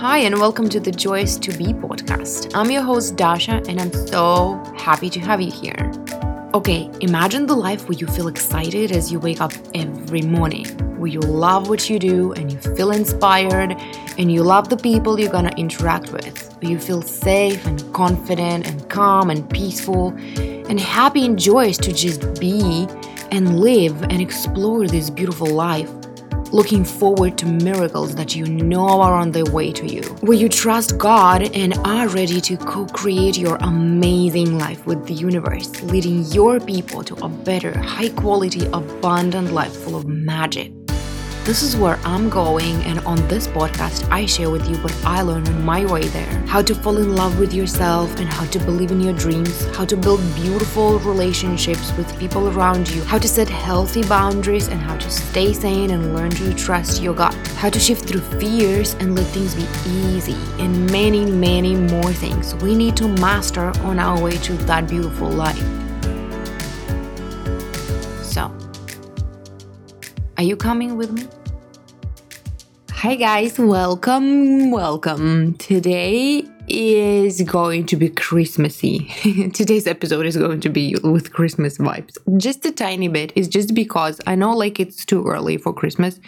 Hi, and welcome to the Joyous to Be podcast. I'm your host, Dasha, and I'm so happy to have you here. Okay, imagine the life where you feel excited as you wake up every morning, where you love what you do and you feel inspired, and you love the people you're gonna interact with, where you feel safe and confident and calm and peaceful and happy and joyous to just be and live and explore this beautiful life looking forward to miracles that you know are on their way to you, where you trust God and are ready to co create your amazing life with the universe, leading your people to a better, high quality, abundant life full of magic. This is where I'm going, and on this podcast, I share with you what I learned on my way there. How to fall in love with yourself and how to believe in your dreams, how to build beautiful relationships with people around you, how to set healthy boundaries, and how to stay sane and learn to trust your gut, how to shift through fears and let things be easy, and many, many more things. We need to master on our way to that beautiful life. So, are you coming with me? Hi, guys, welcome, welcome. Today is going to be Christmassy. Today's episode is going to be with Christmas vibes. Just a tiny bit. It's just because I know like it's too early for Christmas,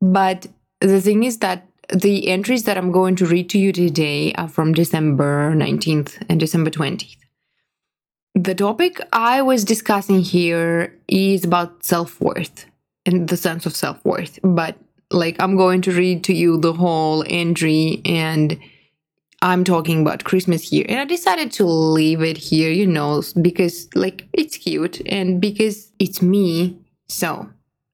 but the thing is that the entries that I'm going to read to you today are from December 19th and December 20th. The topic I was discussing here is about self worth and the sense of self worth. But like, I'm going to read to you the whole entry and I'm talking about Christmas here. And I decided to leave it here, you know, because like it's cute and because it's me. So,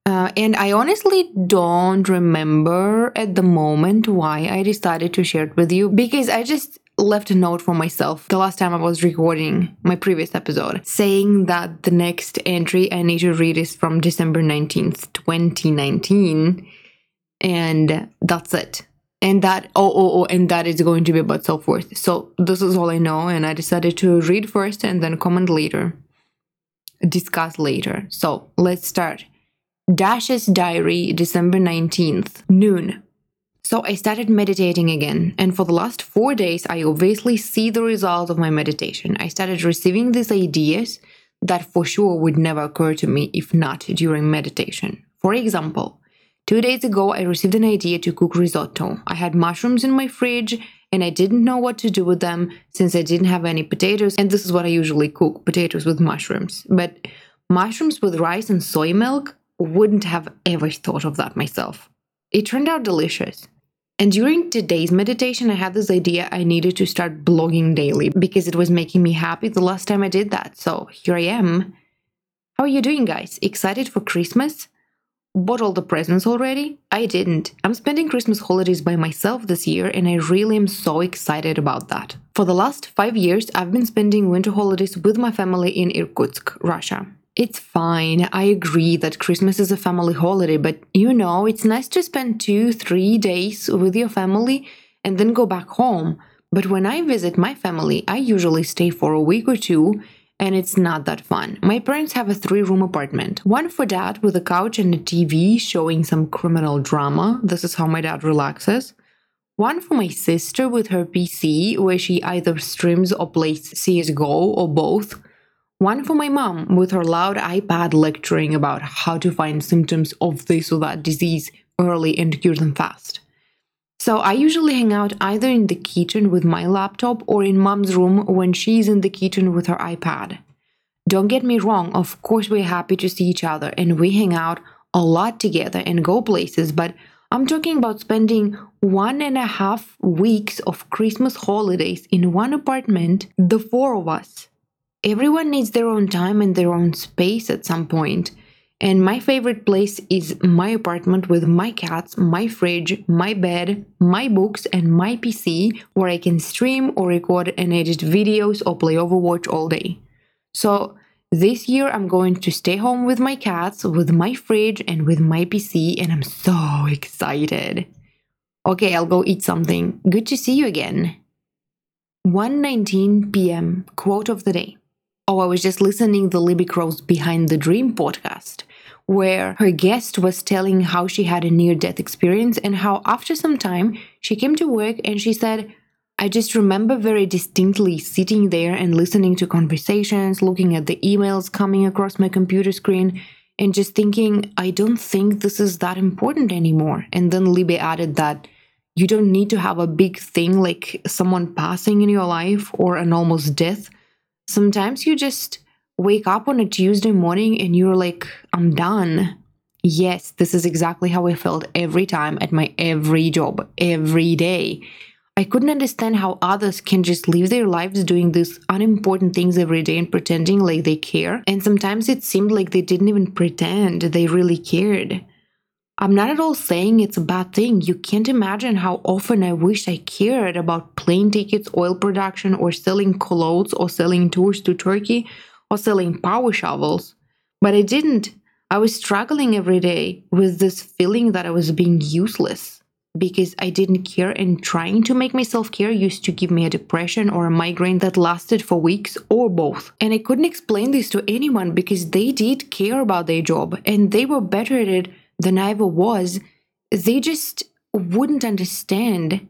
uh, and I honestly don't remember at the moment why I decided to share it with you because I just left a note for myself the last time I was recording my previous episode saying that the next entry I need to read is from December 19th, 2019. And that's it. And that, oh, oh, oh, and that is going to be about self worth. So this is all I know. And I decided to read first and then comment later, discuss later. So let's start. Dash's diary, December 19th, noon. So I started meditating again, and for the last four days, I obviously see the results of my meditation. I started receiving these ideas that for sure would never occur to me if not during meditation. For example, two days ago, I received an idea to cook risotto. I had mushrooms in my fridge, and I didn't know what to do with them since I didn't have any potatoes, and this is what I usually cook potatoes with mushrooms. But mushrooms with rice and soy milk wouldn't have ever thought of that myself. It turned out delicious. And during today's meditation, I had this idea I needed to start blogging daily because it was making me happy the last time I did that. So here I am. How are you doing, guys? Excited for Christmas? Bought all the presents already? I didn't. I'm spending Christmas holidays by myself this year, and I really am so excited about that. For the last five years, I've been spending winter holidays with my family in Irkutsk, Russia. It's fine. I agree that Christmas is a family holiday, but you know, it's nice to spend two, three days with your family and then go back home. But when I visit my family, I usually stay for a week or two, and it's not that fun. My parents have a three room apartment one for dad with a couch and a TV showing some criminal drama. This is how my dad relaxes. One for my sister with her PC, where she either streams or plays CSGO or both one for my mom with her loud iPad lecturing about how to find symptoms of this or that disease early and cure them fast. So I usually hang out either in the kitchen with my laptop or in mom's room when she's in the kitchen with her iPad. Don't get me wrong, of course, we're happy to see each other and we hang out a lot together and go places, but I'm talking about spending one and a half weeks of Christmas holidays in one apartment, the four of us everyone needs their own time and their own space at some point. And my favorite place is my apartment with my cats, my fridge, my bed, my books, and my PC where I can stream or record and edit videos or play Overwatch all day. So, this year I'm going to stay home with my cats, with my fridge, and with my PC, and I'm so excited. Okay, I'll go eat something. Good to see you again. 1:19 p.m. quote of the day. Oh, I was just listening the Libby Crow's Behind the Dream podcast, where her guest was telling how she had a near death experience and how after some time she came to work and she said, I just remember very distinctly sitting there and listening to conversations, looking at the emails coming across my computer screen, and just thinking, I don't think this is that important anymore. And then Libby added that you don't need to have a big thing like someone passing in your life or an almost death. Sometimes you just wake up on a Tuesday morning and you're like, I'm done. Yes, this is exactly how I felt every time at my every job, every day. I couldn't understand how others can just live their lives doing these unimportant things every day and pretending like they care. And sometimes it seemed like they didn't even pretend they really cared. I'm not at all saying it's a bad thing. You can't imagine how often I wished I cared about plane tickets, oil production, or selling clothes, or selling tours to Turkey, or selling power shovels. But I didn't. I was struggling every day with this feeling that I was being useless because I didn't care, and trying to make myself care used to give me a depression or a migraine that lasted for weeks or both. And I couldn't explain this to anyone because they did care about their job and they were better at it than I ever was. They just wouldn't understand.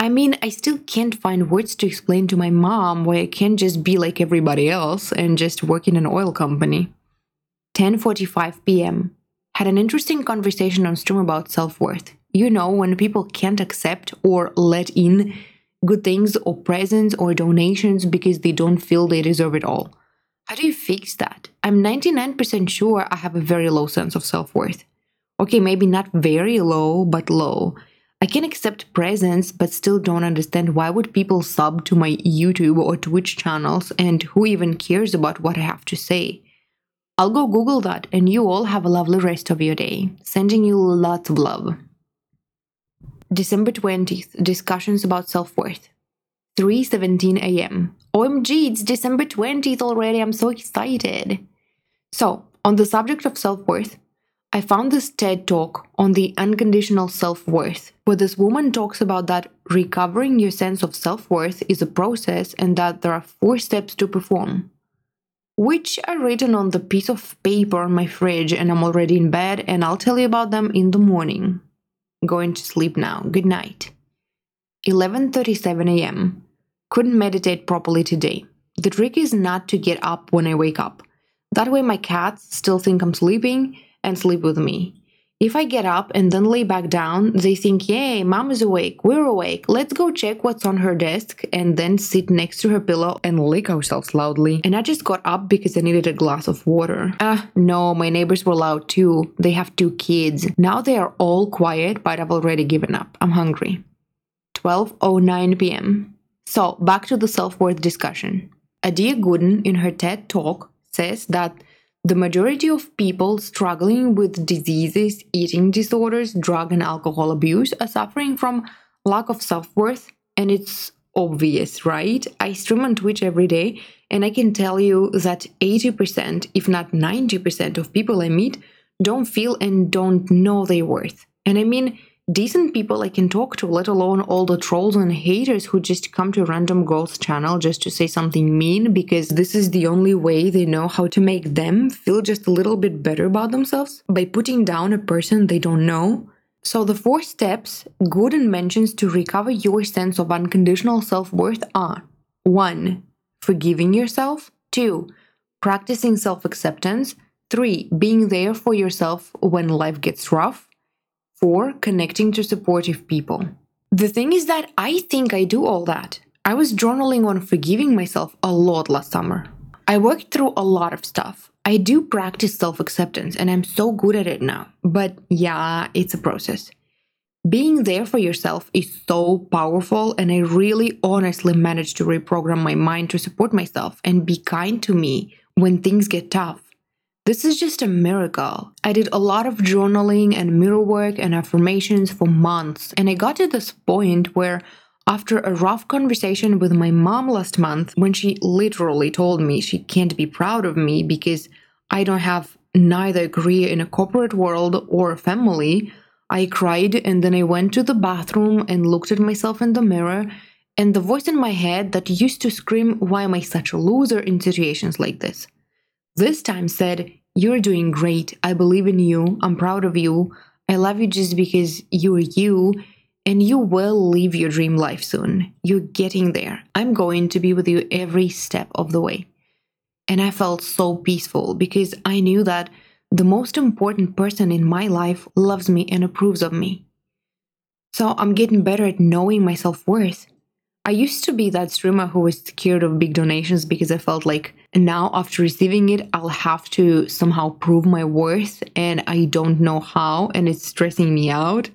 I mean, I still can't find words to explain to my mom why I can't just be like everybody else and just work in an oil company. 10:45 p.m. Had an interesting conversation on stream about self-worth. You know, when people can't accept or let in good things or presents or donations because they don't feel they deserve it all. How do you fix that? I'm 99% sure I have a very low sense of self worth. Okay, maybe not very low, but low. I can accept presents, but still don't understand why would people sub to my YouTube or Twitch channels and who even cares about what I have to say. I'll go Google that and you all have a lovely rest of your day. Sending you lots of love. December 20th, discussions about self-worth. 3:17 a.m. OMG, it's December 20th already. I'm so excited. So, on the subject of self-worth, I found this TED talk on the unconditional self worth, where this woman talks about that recovering your sense of self worth is a process and that there are four steps to perform, which are written on the piece of paper on my fridge, and I'm already in bed, and I'll tell you about them in the morning. Going to sleep now. Good night. 11:37 a.m. Couldn't meditate properly today. The trick is not to get up when I wake up. That way my cats still think I'm sleeping and sleep with me. If I get up and then lay back down, they think, Yay, mom is awake, we're awake, let's go check what's on her desk, and then sit next to her pillow and lick ourselves loudly. And I just got up because I needed a glass of water. Ah, no, my neighbors were loud too. They have two kids. Now they are all quiet, but I've already given up. I'm hungry. 12:09 p.m. So, back to the self-worth discussion. Adia Gooden in her TED talk says that the majority of people struggling with diseases, eating disorders, drug and alcohol abuse are suffering from lack of self worth, and it's obvious, right? I stream on Twitch every day, and I can tell you that 80%, if not 90%, of people I meet don't feel and don't know their worth. And I mean, decent people I can talk to, let alone all the trolls and haters who just come to Random Girls channel just to say something mean because this is the only way they know how to make them feel just a little bit better about themselves by putting down a person they don't know. So the four steps Gooden mentions to recover your sense of unconditional self-worth are 1. Forgiving yourself 2. Practicing self-acceptance 3. Being there for yourself when life gets rough 4. Connecting to supportive people. The thing is that I think I do all that. I was journaling on forgiving myself a lot last summer. I worked through a lot of stuff. I do practice self acceptance and I'm so good at it now. But yeah, it's a process. Being there for yourself is so powerful, and I really honestly managed to reprogram my mind to support myself and be kind to me when things get tough. This is just a miracle. I did a lot of journaling and mirror work and affirmations for months, and I got to this point where after a rough conversation with my mom last month, when she literally told me she can't be proud of me because I don't have neither a career in a corporate world or a family, I cried and then I went to the bathroom and looked at myself in the mirror. And the voice in my head that used to scream, Why am I such a loser in situations like this? this time said, You're doing great. I believe in you. I'm proud of you. I love you just because you're you and you will live your dream life soon. You're getting there. I'm going to be with you every step of the way. And I felt so peaceful because I knew that the most important person in my life loves me and approves of me. So I'm getting better at knowing my self worth. I used to be that streamer who was scared of big donations because I felt like now, after receiving it, I'll have to somehow prove my worth and I don't know how, and it's stressing me out.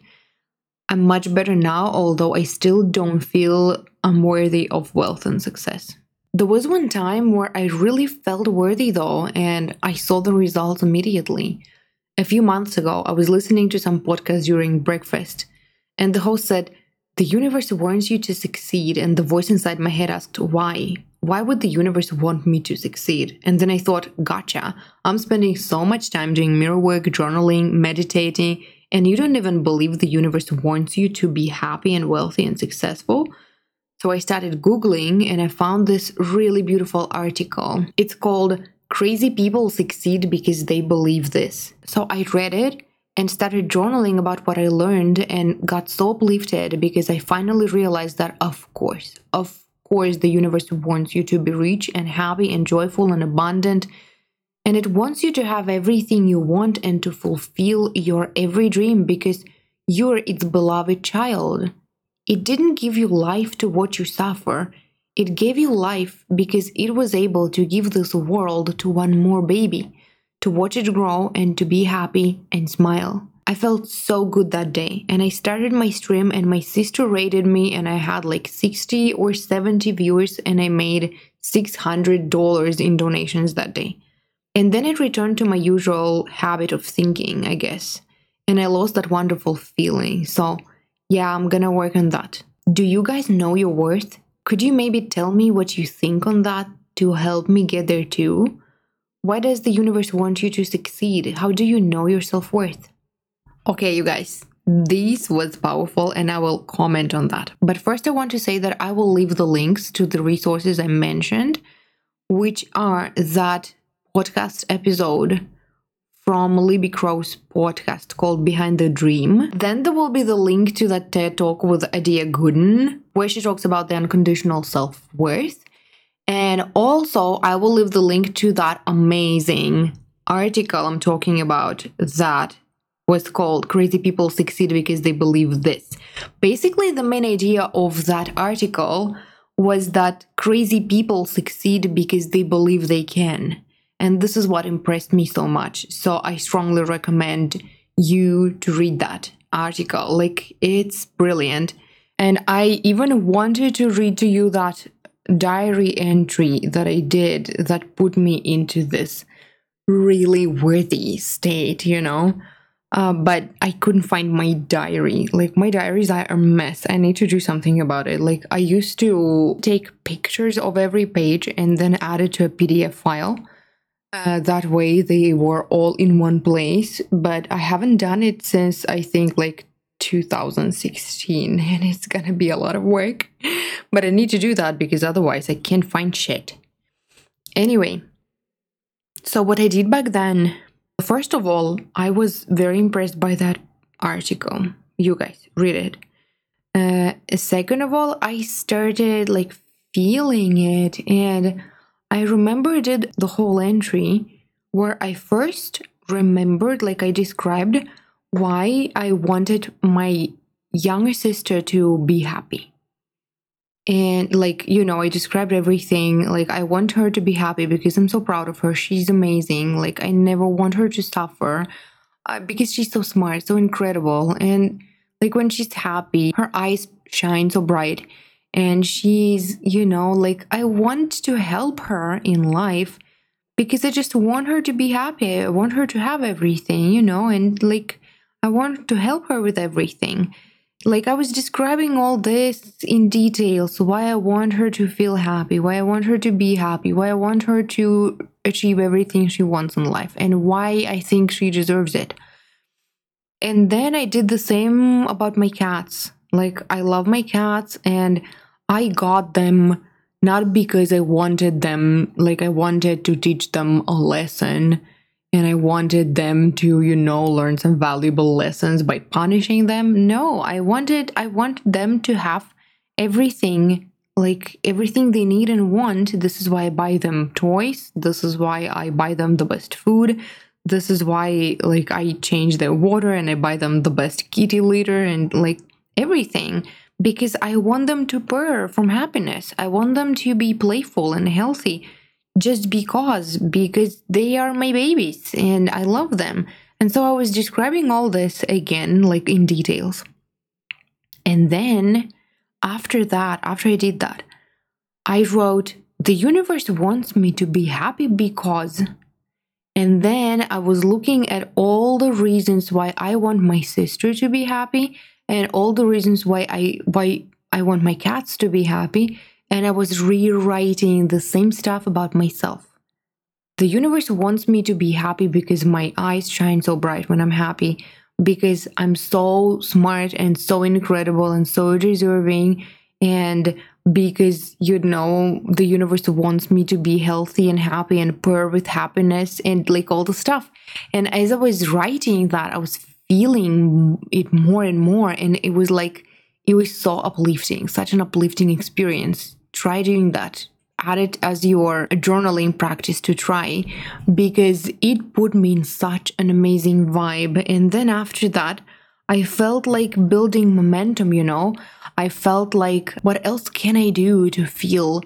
I'm much better now, although I still don't feel I'm worthy of wealth and success. There was one time where I really felt worthy though, and I saw the results immediately. A few months ago, I was listening to some podcast during breakfast, and the host said, The universe wants you to succeed. And the voice inside my head asked, Why? Why would the universe want me to succeed? And then I thought, Gotcha. I'm spending so much time doing mirror work, journaling, meditating, and you don't even believe the universe wants you to be happy and wealthy and successful. So I started Googling and I found this really beautiful article. It's called Crazy People Succeed Because They Believe This. So I read it and started journaling about what I learned and got so uplifted because I finally realized that, of course, of course, the universe wants you to be rich and happy and joyful and abundant. And it wants you to have everything you want and to fulfill your every dream because you're its beloved child. It didn't give you life to watch you suffer. It gave you life because it was able to give this world to one more baby, to watch it grow and to be happy and smile. I felt so good that day and I started my stream and my sister raided me and I had like 60 or 70 viewers and I made $600 in donations that day. And then it returned to my usual habit of thinking, I guess. And I lost that wonderful feeling. So yeah, I'm gonna work on that. Do you guys know your worth? Could you maybe tell me what you think on that to help me get there too? Why does the universe want you to succeed? How do you know your self worth? Okay, you guys, this was powerful and I will comment on that. But first, I want to say that I will leave the links to the resources I mentioned, which are that podcast episode from Libby Crow's podcast called Behind the Dream. Then there will be the link to that TED talk with Adia Gooden, where she talks about the unconditional self worth. And also, I will leave the link to that amazing article I'm talking about that was called Crazy People Succeed Because They Believe This. Basically, the main idea of that article was that crazy people succeed because they believe they can. And this is what impressed me so much. So I strongly recommend you to read that article. Like, it's brilliant. And I even wanted to read to you that diary entry that I did that put me into this really worthy state, you know? Uh, but I couldn't find my diary. Like, my diaries are a mess. I need to do something about it. Like, I used to take pictures of every page and then add it to a PDF file uh, that way they were all in one place but i haven't done it since i think like 2016 and it's gonna be a lot of work. But i need to do that because otherwise i can't find shit. Anyway so what i did back then first of all i was very impressed by that article. You guys read it. Uh, second of all i started like feeling it and I remember did the whole entry where I first remembered, like I described, why I wanted my younger sister to be happy. And like, you know, I described everything. Like, I want her to be happy because I'm so proud of her. She's amazing. Like, I never want her to suffer uh, because she's so smart, so incredible. And like, when she's happy, her eyes shine so bright and she's, you know, like, I want to help her in life because I just want her to be happy. I want her to have everything, you know, and like, I want to help her with everything. Like, I was describing all this in detail. So, why I want her to feel happy, why I want her to be happy, why I want her to achieve everything she wants in life, and why I think she deserves it. And then I did the same about my cats. Like, I love my cats and I got them not because I wanted them, like I wanted to teach them a lesson and I wanted them to, you know, learn some valuable lessons by punishing them. No, I wanted I want them to have everything like everything they need and want. This is why I buy them toys. This is why I buy them the best food. This is why like I change their water and I buy them the best kitty litter and like everything because I want them to purr from happiness. I want them to be playful and healthy just because because they are my babies and I love them. And so I was describing all this again like in details. And then after that, after I did that, I wrote the universe wants me to be happy because and then I was looking at all the reasons why I want my sister to be happy and all the reasons why I why I want my cats to be happy and I was rewriting the same stuff about myself. The universe wants me to be happy because my eyes shine so bright when I'm happy because I'm so smart and so incredible and so deserving and because you know the universe wants me to be healthy and happy and purr with happiness and like all the stuff and as i was writing that i was feeling it more and more and it was like it was so uplifting such an uplifting experience try doing that. Add it as your journaling practice to try because it put me in such an amazing vibe. And then after that i felt like building momentum you know? I felt like what else can i do to feel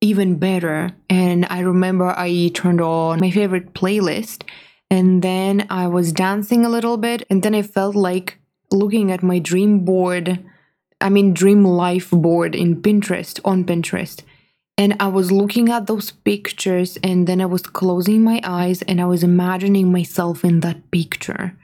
even better? And i remember i turned on my favorite playlist and then I was dancing a little bit. And then I felt like looking at my dream board, I mean, dream life board in Pinterest, on Pinterest. And I was looking at those pictures and then I was closing my eyes and I was imagining myself in that picture.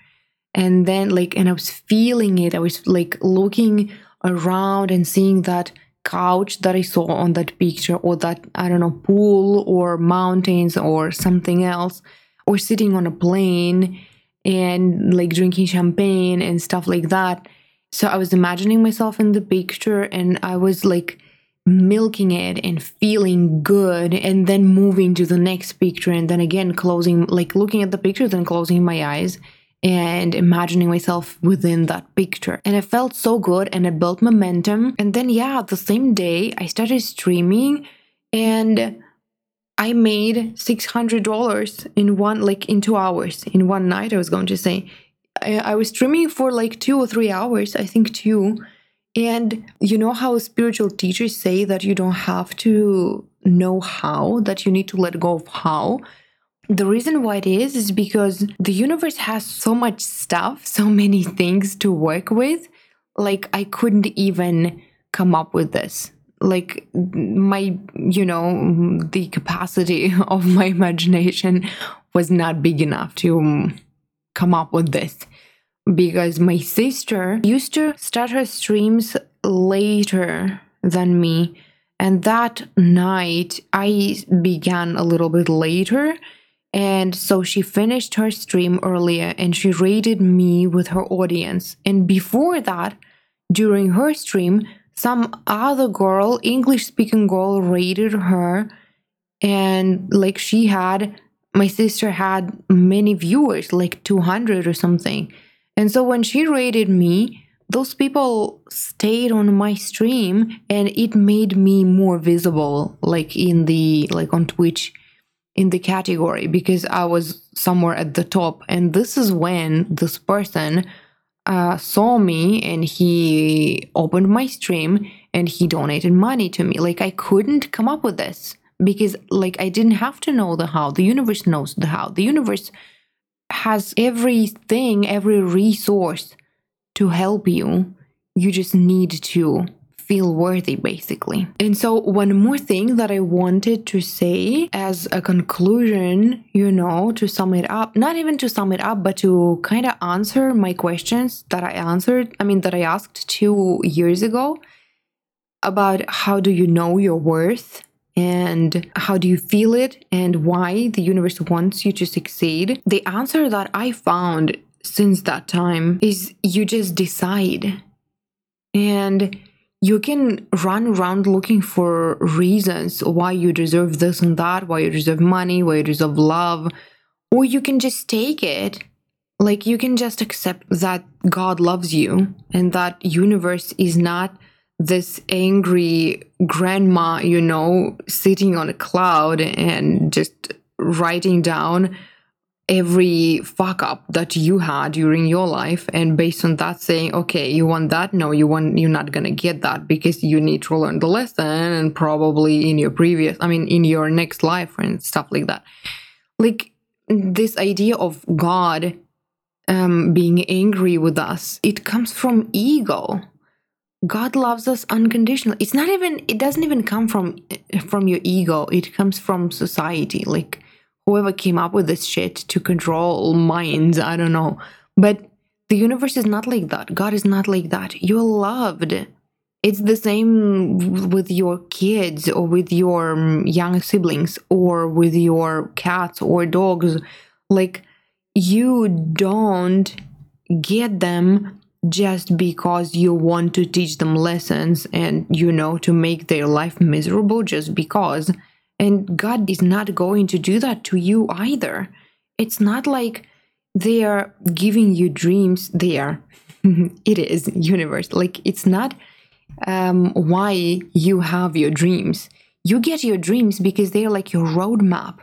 And then, like, and I was feeling it. I was like looking around and seeing that couch that I saw on that picture or that, I don't know, pool or mountains or something else or sitting on a plane and like drinking champagne and stuff like that. So I was imagining myself in the picture and I was like milking it and feeling good and then moving to the next picture and then again closing like looking at the picture then closing my eyes and imagining myself within that picture. And it felt so good and it built momentum. And then yeah, the same day I started streaming and I made $600 in one, like in two hours, in one night, I was going to say. I, I was streaming for like two or three hours, I think two. And you know how spiritual teachers say that you don't have to know how, that you need to let go of how? The reason why it is is because the universe has so much stuff, so many things to work with. Like, I couldn't even come up with this like my you know the capacity of my imagination was not big enough to come up with this. Because my sister used to start her streams later than me. And that night i began a little bit later. And so she finished her stream earlier and she raided me with her audience. And before that during her stream some other girl, English speaking girl, raided her, and like she had, my sister had many viewers, like 200 or something. And so when she raided me, those people stayed on my stream and it made me more visible like in the like on Twitch in the category because I was somewhere at the top and this is when this person uh, saw me and he opened my stream and he donated money to me. Like I couldn't come up with this because like I didn't have to know the how. The universe knows the how. The universe has everything, every resource to help you. You just need to feel worthy, basically. And so, one more thing that I wanted to say as a conclusion, you know, to sum it up, not even to sum it up, but to kind of answer my questions that I answered, I mean, that I asked two years ago about how do you know your worth and how do you feel it and why the universe wants you to succeed. The answer that I found since that time is you just decide. And you can run around looking for reasons why you deserve this and that, why you deserve money, why you deserve love, or you can just take it like you can just accept that god loves you and that universe is not this angry grandma you know sitting on a cloud and just writing down every fuck up that you had during your life. And based on that saying okay you want that? No you want you're not gonna get that because you need to learn the lesson and probably in your previous i mean in your next life and stuff like that. Like this idea of god um, being angry with us it comes from ego god loves us unconditionally it's not even it doesn't even come from from your ego it comes from society like whoever came up with this shit to control minds, I don't know. But the universe is not like that. God is not like that. You're loved. It's the same with your kids or with your um, young siblings or with your cats or dogs. Like, you don't get them just because you want to teach them lessons and, you know, to make their life miserable just because and God is not going to do that to you either. It's not like they are giving you dreams there. it is universe. Like it's not um, why you have your dreams. You get your dreams because they're like your roadmap.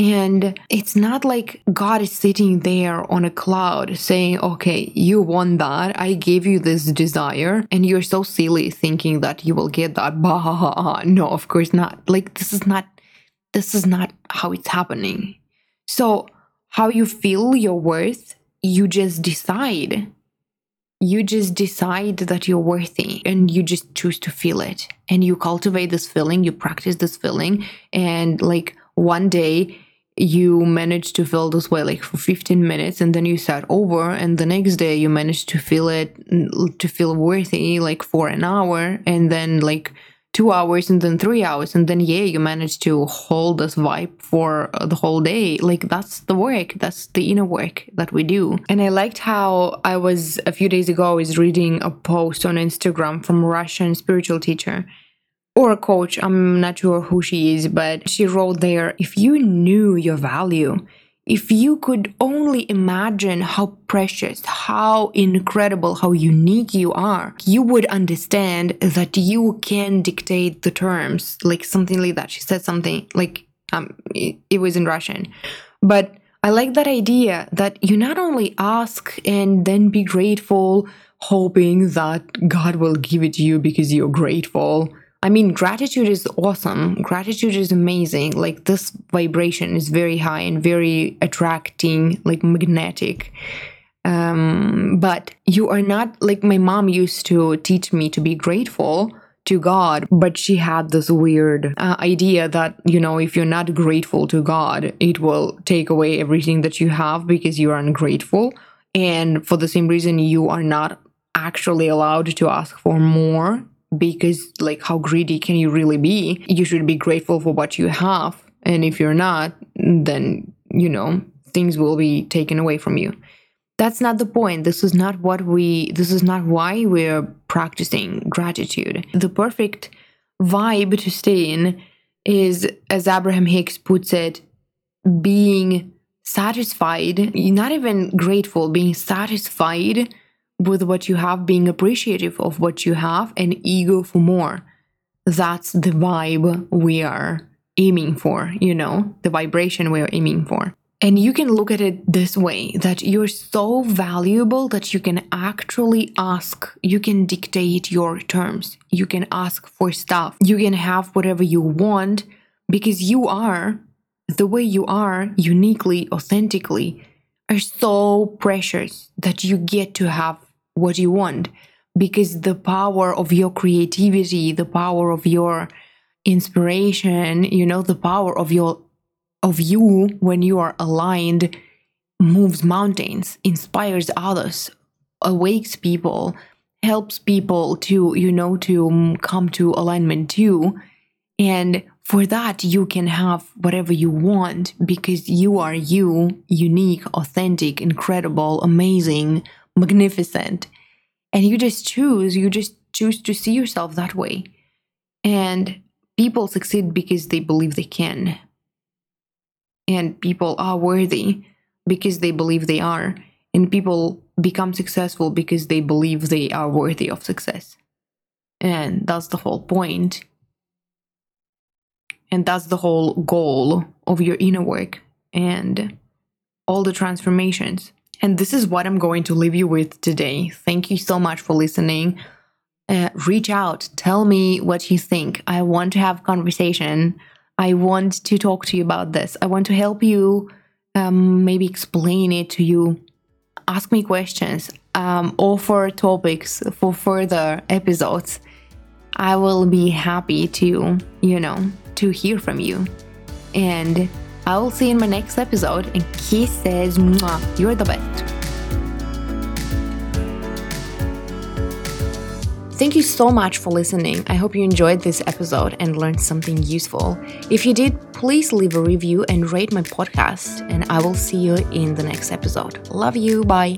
And it's not like God is sitting there on a cloud saying, okay, you want that. I gave you this desire. And you're so silly thinking that you will get that. Bah, no, of course not. Like, this is not, this is not how it's happening. So, how you feel your worth, you just decide. You just decide that you're worthy and you just choose to feel it. And you cultivate this feeling, you practice this feeling. And like one day, you managed to feel this way like for 15 minutes and then you start over and the next day you managed to feel it to feel worthy like for an hour and then like two hours and then three hours and then yeah you managed to hold this vibe for uh, the whole day. Like that's the work. That's the inner work that we do. And i liked how i was a few days ago i was reading a post on instagram from a russian spiritual teacher or a coach, I'm not sure who she is, but she wrote there if you knew your value, if you could only imagine how precious, how incredible, how unique you are, you would understand that you can dictate the terms, like something like that. She said something like um, it, it was in Russian, but I like that idea that you not only ask and then be grateful, hoping that God will give it to you because you're grateful I mean, gratitude is awesome. Gratitude is amazing. Like, this vibration is very high and very attracting, like magnetic. Um, but you are not like my mom used to teach me to be grateful to God, but she had this weird uh, idea that, you know, if you're not grateful to God, it will take away everything that you have because you are ungrateful. And for the same reason, you are not actually allowed to ask for more because like how greedy can you really be? You should be grateful for what you have and if you're not then you know things will be taken away from you. That's not the point. This is not what we this is not why we're practicing gratitude. The perfect vibe to stay in is as abraham hicks puts it being satisfied not even grateful being satisfied with what you have, being appreciative of what you have, and ego for more. That's the vibe we are aiming for, you know, the vibration we are aiming for. And you can look at it this way that you're so valuable that you can actually ask, you can dictate your terms, you can ask for stuff, you can have whatever you want because you are the way you are, uniquely, authentically, are so precious that you get to have what you want. Because the power of your creativity the power of your inspiration you know the power of your of you when you are aligned moves mountains inspires others awakes people helps people to you know to mm, come to alignment too. And for that you can have whatever you want because you are you unique authentic incredible amazing magnificent. And you just choose, you just choose to see yourself that way. And people succeed because they believe they can. and people are worthy because they believe they are, and people become successful because they believe they are worthy of success. And that's the whole point. And that's the whole goal of your inner work and all the transformations. And this is what I'm going to leave you with today. Thank you so much for listening. Uh, reach out, tell me what you think. I want to have conversation. I want to talk to you about this. I want to help you, um, maybe explain it to you. Ask me questions, um, offer topics for further episodes. I will be happy to, you know, to hear from you. And I will see you in my next episode. And kisses, mwah, you're the best. Thank you so much for listening. I hope you enjoyed this episode and learned something useful. If you did, please leave a review and rate my podcast, and I will see you in the next episode. Love you. Bye.